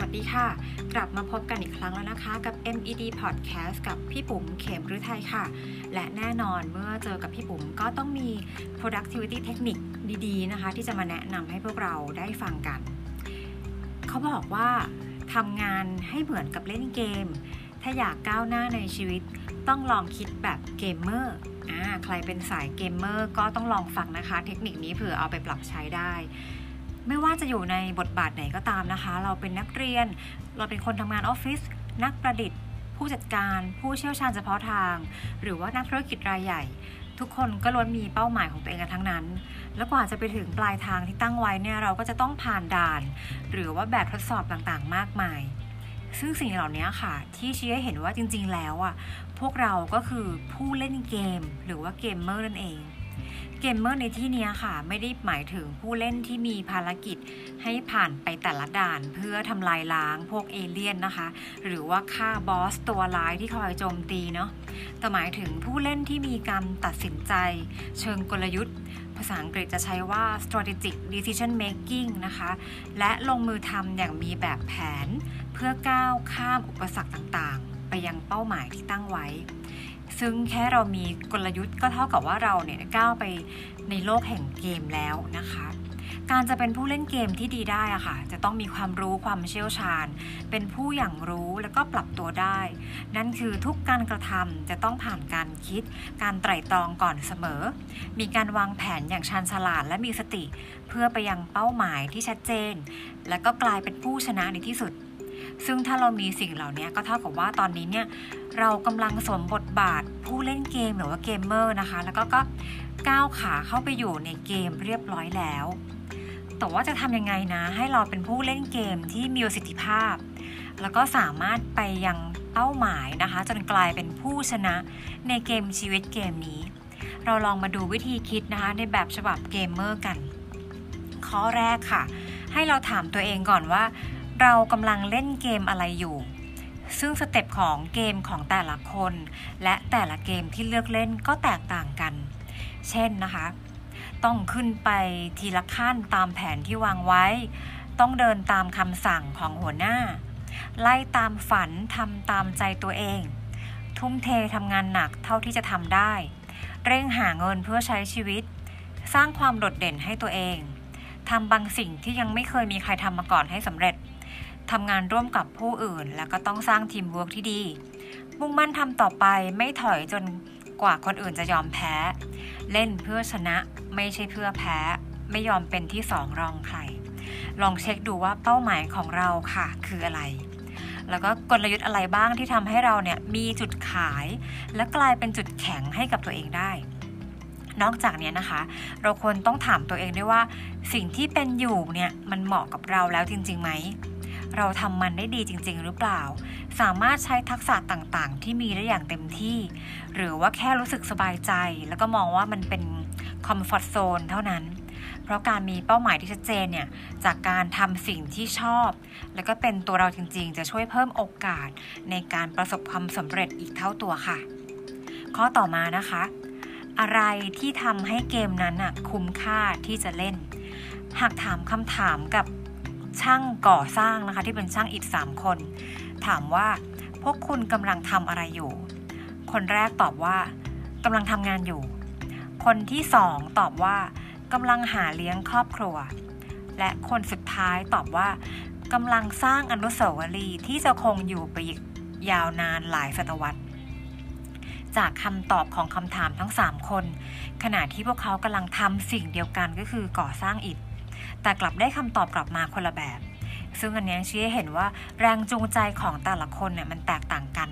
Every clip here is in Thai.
วัสดีค่ะ กลับมาพบกันอีกครั้งแล้วนะคะ กับ MED Podcast กับพี่ปุ๋มเขมฤทัยค่ะ และแน่นอนเมื่อเจอกับพี่ปุ๋มก็ต้องมี productivity technique ดีๆ นะคะ ที่จะมาแนะนำให้พวกเราได้ฟังกัน เขาบอกว่าทำงานให้เหมือนกับเล่นเกม ถ้าอยากก้าวหน้าในชีวิต ต้องลองคิดแบบเกมเมอร์อ่าใครเป็นสายเกมเมอร์ก็ต้องลองฟังนะคะ เทคนิคนี้เผื่อเอาไปปรับใช้ได้ ไม่ว่าจะอยู่ในบทบาทไหนก็ตามนะคะ เราเป็นนักเรียน เราเป็นคนทำงานออฟฟิศนักประดิษฐ์ ผู้จัดการ ผู้เชี่ยวชาญเฉพาะทาง หรือว่านักธุรกิจรายใหญ่ ทุกคนก็ล้วนมีเป้าหมายของตัวเองกันทั้งนั้น แล้วกว่าจะไปถึงปลายทางที่ตั้งไว้เนี่ยเราก็จะต้องผ่านด่าน หรือว่าแบบทดสอบต่างๆ มากมาย ซึ่งสิ่งเหล่านี้ค่ะ ที่ชี้ให้เห็นว่าจริง ๆ แล้วอะพวกเราก็คือผู้เล่นเกม หรือว่าเกมเมอร์นั่นเอง เกมเมอร์ในที่นี้ค่ะ ไม่ได้หมายถึงผู้เล่นที่มีภารกิจให้ผ่านไปแต่ละด่านเพื่อทำลายล้างพวกเอเลี่ยนนะคะ หรือว่าฆ่าบอสตัวร้ายที่คอยโจมตีเนาะแต่หมายถึงผู้เล่นที่มีการตัดสินใจ เชิงกลยุทธ์ ภาษาอังกฤษจะใช้ว่า strategic decision making นะคะ และลงมือทำอย่างมีแบบแผน เพื่อก้าวข้ามอุปสรรคต่างๆ ไปยังเป้าหมายที่ตั้งไว้ ซึ่งแค่เรามีกลยุทธ์ก็เท่ากับว่าเราเนี่ยก้าวไปในโลกแห่งเกมแล้วนะคะ การจะเป็นผู้เล่นเกมที่ดีได้อะค่ะ จะต้องมีความรู้ความเชี่ยวชาญ เป็นผู้อย่างรู้แล้วก็ปรับตัวได้ นั่นคือทุกการกระทำจะต้องผ่านการคิด การไตร่ตรองก่อนเสมอ มีการวางแผนอย่างชาญฉลาดและมีสติ เพื่อไปยังเป้าหมายที่ชัดเจน และก็กลายเป็นผู้ชนะในที่สุด ซึ่งถ้าเรามีสิ่งเหล่านี้ก็เท่ากับว่าตอนนี้เนี่ยเรากำลังสวมบทบาทผู้เล่นเกมหรือว่าเกมเมอร์นะคะ แล้วก็ก็ก้าวขาเข้าไปอยู่ในเกมเรียบร้อยแล้ว แต่ว่าจะทำยังไงนะ ให้เราเป็นผู้เล่นเกมที่มีประสิทธิภาพ แล้วก็สามารถไปยังเป้าหมายนะคะ จนกลายเป็นผู้ชนะในเกมชีวิตเกมนี้ เราลองมาดูวิธีคิดนะคะ ในแบบฉบับเกมเมอร์กัน ข้อแรกค่ะ ให้เราถามตัวเองก่อนว่า เรากำลังเล่นเกมอะไรอยู่ ซึ่งสเต็ปของเกมของแต่ละคน และแต่ละเกมที่เลือกเล่นก็แตกต่างกัน เช่นนะคะ ต้องขึ้นไปทีละขั้นตามแผนที่วางไว้ ต้องเดินตามคำสั่งของหัวหน้า ไล่ตามฝันทำตามใจตัวเอง ทุ่มเททำงานหนักเท่าที่จะทำได้ เร่งหาเงินเพื่อใช้ชีวิต สร้างความโดดเด่นให้ตัวเองทำบางสิ่งที่ยังไม่เคยมีใครทำมาก่อนให้สำเร็จ ทำงานร่วมกับผู้อื่น แล้วก็ต้องสร้างทีมเวิร์กที่ดี มุ่งมั่นทำต่อไปไม่ถอยจนกว่าคนอื่นจะยอมแพ้ เล่นเพื่อชนะไม่ใช่เพื่อแพ้ ไม่ยอมเป็นที่สองรองใคร ลองเช็คดูว่าเป้าหมายของเราค่ะ คืออะไร แล้วก็กลยุทธ์อะไรบ้างที่ทำให้เราเนี่ยมีจุดขาย และกลายเป็นจุดแข็งให้กับตัวเองได้ นอกจากนี้นะคะ เราควรต้องถามตัวเองด้วยว่า สิ่งที่เป็นอยู่เนี่ยมันเหมาะกับเราแล้วจริงๆไหม เราทำมันได้ดีจริง ๆ หรือเปล่า สามารถใช้ทักษะต่างๆ ที่มีได้อย่างเต็มที่ หรือว่าแค่รู้สึกสบายใจ แล้วก็มองว่ามันเป็นคอมฟอร์ทโซนเท่านั้น เพราะการมีเป้าหมายที่ชัดเจนเนี่ย จากการทำสิ่งที่ชอบ แล้วก็เป็นตัวเราจริง ๆ จะช่วยเพิ่มโอกาสในการประสบความสำเร็จอีกเท่าตัวค่ะ ข้อต่อมานะคะ อะไรที่ทำให้เกมนั้นน่ะคุ้มค่าที่จะเล่นหากถามคำถามกับ ช่างก่อสร้างนะคะที่เป็นช่างอิฐสามคน ถามว่าพวกคุณกำลังทำอะไรอยู่ คนแรกตอบว่ากำลังทำงานอยู่ คนที่สองตอบว่ากำลังหาเลี้ยงครอบครัว และคนสุดท้ายตอบว่ากำลังสร้างอนุสาวรีย์ที่จะคงอยู่ไปอีกยาวนานหลายศตวรรษ จากคำตอบของคำถามทั้ง 3 คน ขณะที่พวกเขากำลังทำสิ่งเดียวกันก็คือก่อสร้างอิฐ แต่กลับได้คำตอบกลับมาคนละแบบ ซึ่งอันนี้ชี้ให้เห็นว่าแรงจูงใจของแต่ละคนเนี่ยมันแตกต่างกัน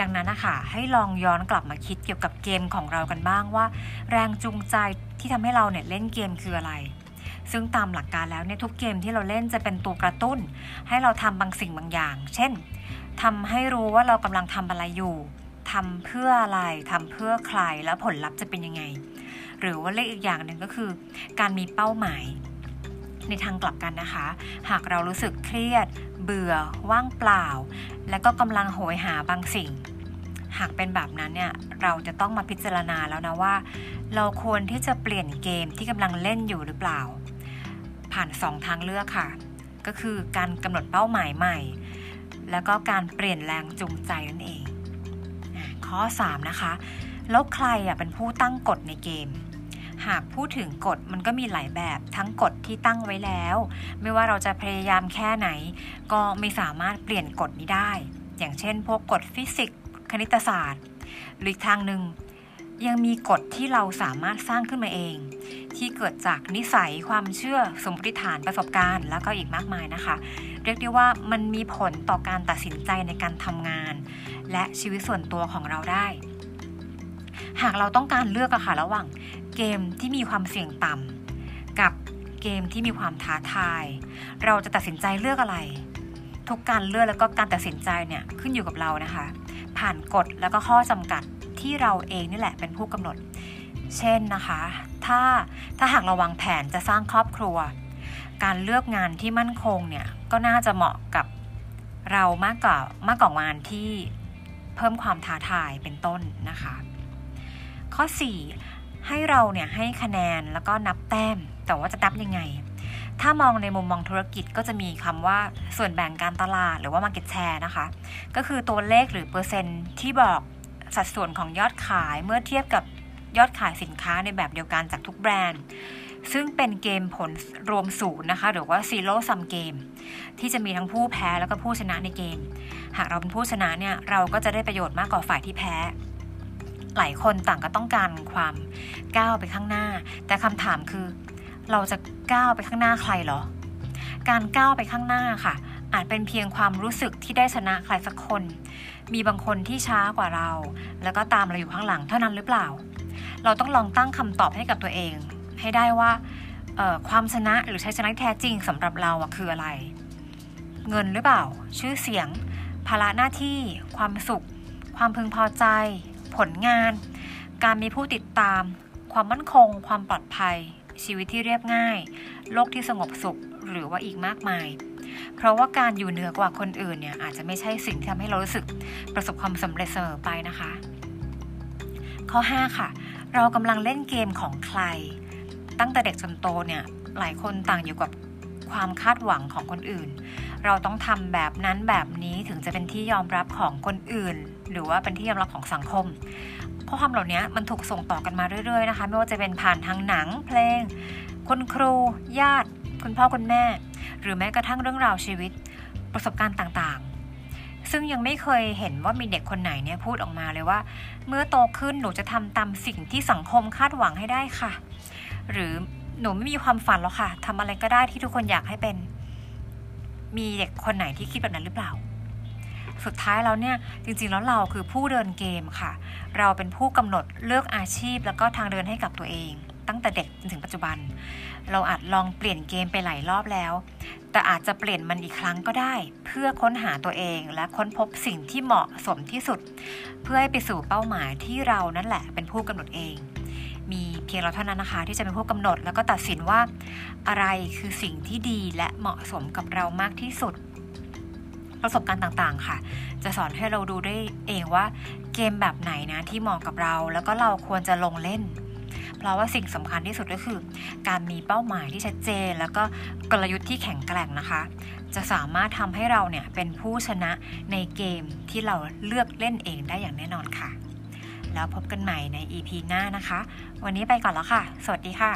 ดังนั้นนะคะให้ลองย้อนกลับมาคิดเกี่ยวกับเกมของเรากันบ้างว่า แรงจูงใจที่ทำให้เราเนี่ยเล่นเกมคืออะไรซึ่งตามหลักการแล้วเนี่ยทุกเกมที่เราเล่นจะเป็นตัวกระตุ้น ให้เราทำบางสิ่งบางอย่าง เช่นทำให้รู้ว่าเรากำลังทำอะไรอยู่ทำเพื่ออะไรทำเพื่อใครแล้วผลลัพธ์จะเป็นยังไง หรือว่าเลขอีกอย่างหนึ่งก็คือ การมีเป้าหมาย ในทางกลับกันนะคะ หากเรารู้สึกเครียด เบื่อ ว่างเปล่า และก็กำลังโหยหาบางสิ่ง หากเป็นแบบนั้นเนี่ยเราจะต้องมาพิจารณาแล้วนะว่า เราควรที่จะเปลี่ยนเกมที่กำลังเล่นอยู่หรือเปล่า ผ่าน 2 ทางเลือกค่ะ ก็คือการกำหนดเป้าหมายใหม่ แล้วก็การเปลี่ยนแรงจูงใจนั่นเอง ข้อ 3 นะคะ แล้วใครอะเป็นผู้ตั้งกฎในเกม หากพูดถึงกฎมันก็มีหลายแบบทั้งกฎที่ตั้งไว้แล้ว ไม่ว่าเราจะพยายามแค่ไหน ก็ไม่สามารถเปลี่ยนกฎนี้ได้ อย่างเช่น พวกกฎฟิสิกส์คณิตศาสตร์ หรืออีกทางหนึ่งยังมีกฎที่เราสามารถสร้างขึ้นมาเอง ที่เกิดจากนิสัยความเชื่อสมมติฐานประสบการณ์ แล้วก็อีกมากมายนะคะ เรียกได้ว่ามันมีผลต่อการตัดสินใจในการทำงาน และชีวิตส่วนตัวของเราได้ หากเราต้องการเลือกอะค่ะระหว่างเกมที่มีความเสี่ยงต่ำกับเกมที่มีความท้าทาย เราจะตัดสินใจเลือกอะไร ทุกการเลือกแล้วก็การตัดสินใจเนี่ยขึ้นอยู่กับเรานะคะ ผ่านกฎแล้วก็ข้อจำกัดที่เราเองนี่แหละเป็นผู้กำหนด เช่นนะคะ ถ้าถ้าหากเราวางแผนจะสร้างครอบครัว การเลือกงานที่มั่นคงเนี่ยก็น่าจะเหมาะกับเรามากกว่ามากกว่างานที่เพิ่มความท้าทายเป็นต้นนะคะ ข้อ 4 ให้เราเนี่ยให้คะแนนแล้วก็นับแต้ม แต่ว่าจะนับยังไง ถ้ามองในมุมมองธุรกิจก็จะมีคำว่าส่วนแบ่งการตลาดหรือว่า Market Share นะคะ ก็คือตัวเลขหรือเปอร์เซ็นต์ที่บอกสัดส่วนของยอดขายเมื่อเทียบกับยอดขายสินค้าในแบบเดียวกันจากทุกแบรนด์ ซึ่งเป็นเกมผลรวมศูนย์นะคะ หรือว่า zero sum game ที่จะมีทั้งผู้แพ้แล้วก็ผู้ชนะในเกม หากเราเป็นผู้ชนะเนี่ยเราก็จะได้ประโยชน์มากกว่าฝ่ายที่แพ้ หลายคนต่างก็ต้องการความก้าวไปข้างหน้า แต่คำถามคือ เราจะก้าวไปข้างหน้าใครเหรอ การก้าวไปข้างหน้าค่ะ อาจเป็นเพียงความรู้สึกที่ได้ชนะใครสักคน มีบางคนที่ช้ากว่าเรา แล้วก็ตามเราอยู่ข้างหลังเท่านั้นหรือเปล่า เราต้องลองตั้งคำตอบให้กับตัวเอง ให้ได้ว่าความชนะหรือชัยชนะแท้จริงสำหรับเราคืออะไร เงินหรือเปล่า ชื่อเสียงภาระหน้าที่ ความสุข ความพึงพอใจ ผลงาน การมีผู้ติดตาม ความมั่นคง ความปลอดภัย ชีวิตที่เรียบง่าย โลกที่สงบสุข หรือว่าอีกมากมาย เพราะว่าการอยู่เหนือกว่าคนอื่นเนี่ยอาจจะไม่ใช่สิ่งที่ทำให้เรารู้สึกประสบความสำเร็จเสมอไปนะคะ ข้อ 5 ค่ะ เรากำลังเล่นเกมของใคร ตั้งแต่เด็กจนโตเนี่ยหลายคนต่างอยู่กับความคาดหวังของคนอื่น เราต้องทำแบบนั้นแบบนี้ถึงจะเป็นที่ยอมรับของคนอื่น หรือว่าเป็นที่ยอมรับของสังคมข้อความเหล่านี้มันถูกส่งต่อกันมาเรื่อยๆนะคะ ไม่ว่าจะเป็นผ่านทางหนัง เพลง คุณครู ญาติ คุณพ่อคุณแม่ หรือแม้กระทั่งเรื่องราวชีวิต ประสบการณ์ต่างๆ ซึ่งยังไม่เคยเห็นว่ามีเด็กคนไหนเนี่ยพูดออกมาเลยว่า เมื่อโตขึ้นหนูจะทำตามสิ่งที่สังคมคาดหวังให้ได้ค่ะ หรือหนูไม่มีความฝันแล้วค่ะทำอะไรก็ได้ที่ทุกคนอยากให้เป็น มีเด็กคนไหนที่คิดแบบนั้นหรือเปล่า สุดท้ายแล้วเนี่ยจริงๆแล้วเราคือผู้เดินเกมค่ะ เราเป็นผู้กำหนดเลือกอาชีพ แล้วก็ทางเดินให้กับตัวเอง ตั้งแต่เด็กจนถึงปัจจุบัน เราอาจลองเปลี่ยนเกมไปหลายรอบแล้ว แต่อาจจะเปลี่ยนมันอีกครั้งก็ได้ เพื่อค้นหาตัวเองและค้นพบสิ่งที่เหมาะสมที่สุด เพื่อให้ไปสู่เป้าหมายที่เรานั่นแหละ เป็นผู้กำหนดเองมีเพียงเราเท่านั้นนะคะ ที่จะเป็นผู้กำหนดแล้วก็ตัดสินว่า อะไรคือสิ่งที่ดีและเหมาะสมกับเรามากที่สุด ประสบการณ์ต่างๆ ค่ะ จะสอนให้เราดูได้เองว่าเกมแบบไหนนะที่เหมาะกับเรา แล้วก็เราควรจะลงเล่น เพราะว่าสิ่งสำคัญที่สุดก็คือ การมีเป้าหมายที่ชัดเจน แล้วก็กลยุทธ์ที่แข็งแกร่งนะคะ จะสามารถทำให้เราเนี่ยเป็นผู้ชนะในเกมที่เราเลือกเล่นเองได้อย่างแน่นอนค่ะ แล้วพบกันใหม่ใน EP หน้านะคะ วันนี้ไปก่อนแล้วค่ะ สวัสดีค่ะ